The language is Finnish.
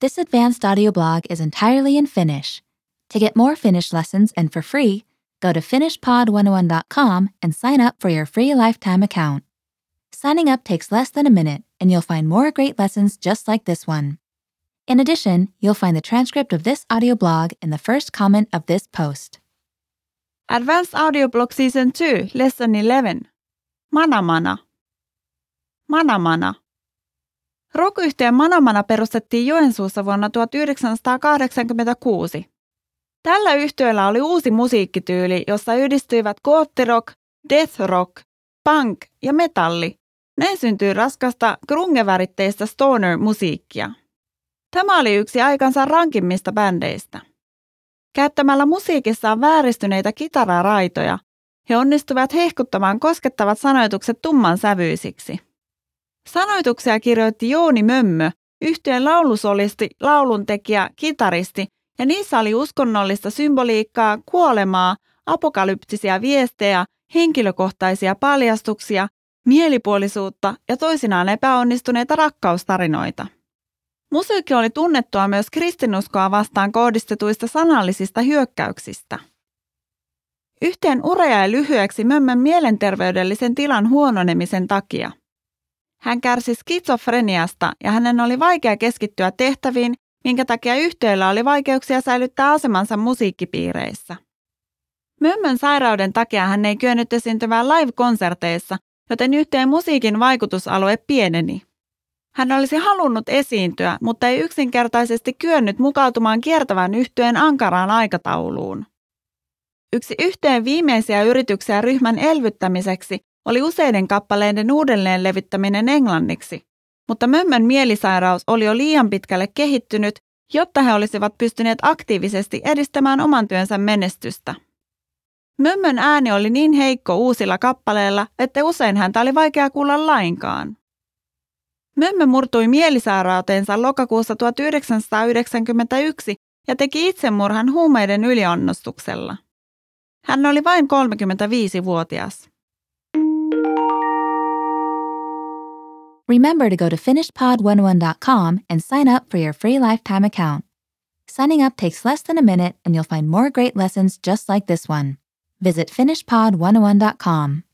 This advanced audio blog is entirely in Finnish. To get more Finnish lessons and for free, go to finishpod101.com and sign up for your free lifetime account. Signing up takes less than a minute, and you'll find more great lessons just like this one. In addition, you'll find the transcript of this audio blog in the first comment of this post. Advanced Audio Blog Season 2, Lesson 11. Mana Mana Mana Manamana. Rock-yhtiö Manamana perustettiin Joensuussa vuonna 1986. Tällä yhtiöllä oli uusi musiikkityyli, jossa yhdistyivät goottirock, death rock, punk ja metalli. Näin syntyi raskasta grungeväritteistä stoner-musiikkia. Tämä oli yksi aikansa rankimmista bändeistä. Käyttämällä musiikissaan vääristyneitä kitararaitoja, he onnistuvat hehkuttamaan koskettavat sanoitukset tumman sävyisiksi. Sanoituksia kirjoitti Jooni Mömmö, yhtyeen laulusolisti, lauluntekijä, kitaristi, ja niissä oli uskonnollista symboliikkaa, kuolemaa, apokalyptisia viestejä, henkilökohtaisia paljastuksia, mielipuolisuutta ja toisinaan epäonnistuneita rakkaustarinoita. Musiikki oli tunnettua myös kristinuskoa vastaan kohdistetuista sanallisista hyökkäyksistä. Yhteen ura jäi lyhyeksi Mömmön mielenterveydellisen tilan huononemisen takia. Hän kärsi skitsofreniasta ja hänen oli vaikea keskittyä tehtäviin, minkä takia yhteydellä oli vaikeuksia säilyttää asemansa musiikkipiireissä. Mömmön sairauden takia hän ei kyennyt esiintymään live-konserteissa, joten yhteen musiikin vaikutusalue pieneni. Hän olisi halunnut esiintyä, mutta ei yksinkertaisesti kyennyt mukautumaan kiertävän yhtyeen ankaraan aikatauluun. Yksi yhteen viimeisiä yrityksiä ryhmän elvyttämiseksi oli useiden kappaleiden uudelleen levittäminen englanniksi, mutta Mömmön mielisairaus oli jo liian pitkälle kehittynyt, jotta he olisivat pystyneet aktiivisesti edistämään oman työnsä menestystä. Mömmön ääni oli niin heikko uusilla kappaleilla, että usein häntä oli vaikea kuulla lainkaan. Mömmö murtui mielisairauteensa lokakuussa 1991 ja teki itsemurhan huumeiden ylionnostuksella. Hän oli vain 35-vuotias. Remember to go to finishpod101.com and sign up for your free lifetime account. Signing up takes less than a minute and you'll find more great lessons just like this one. Visit finishpod101.com.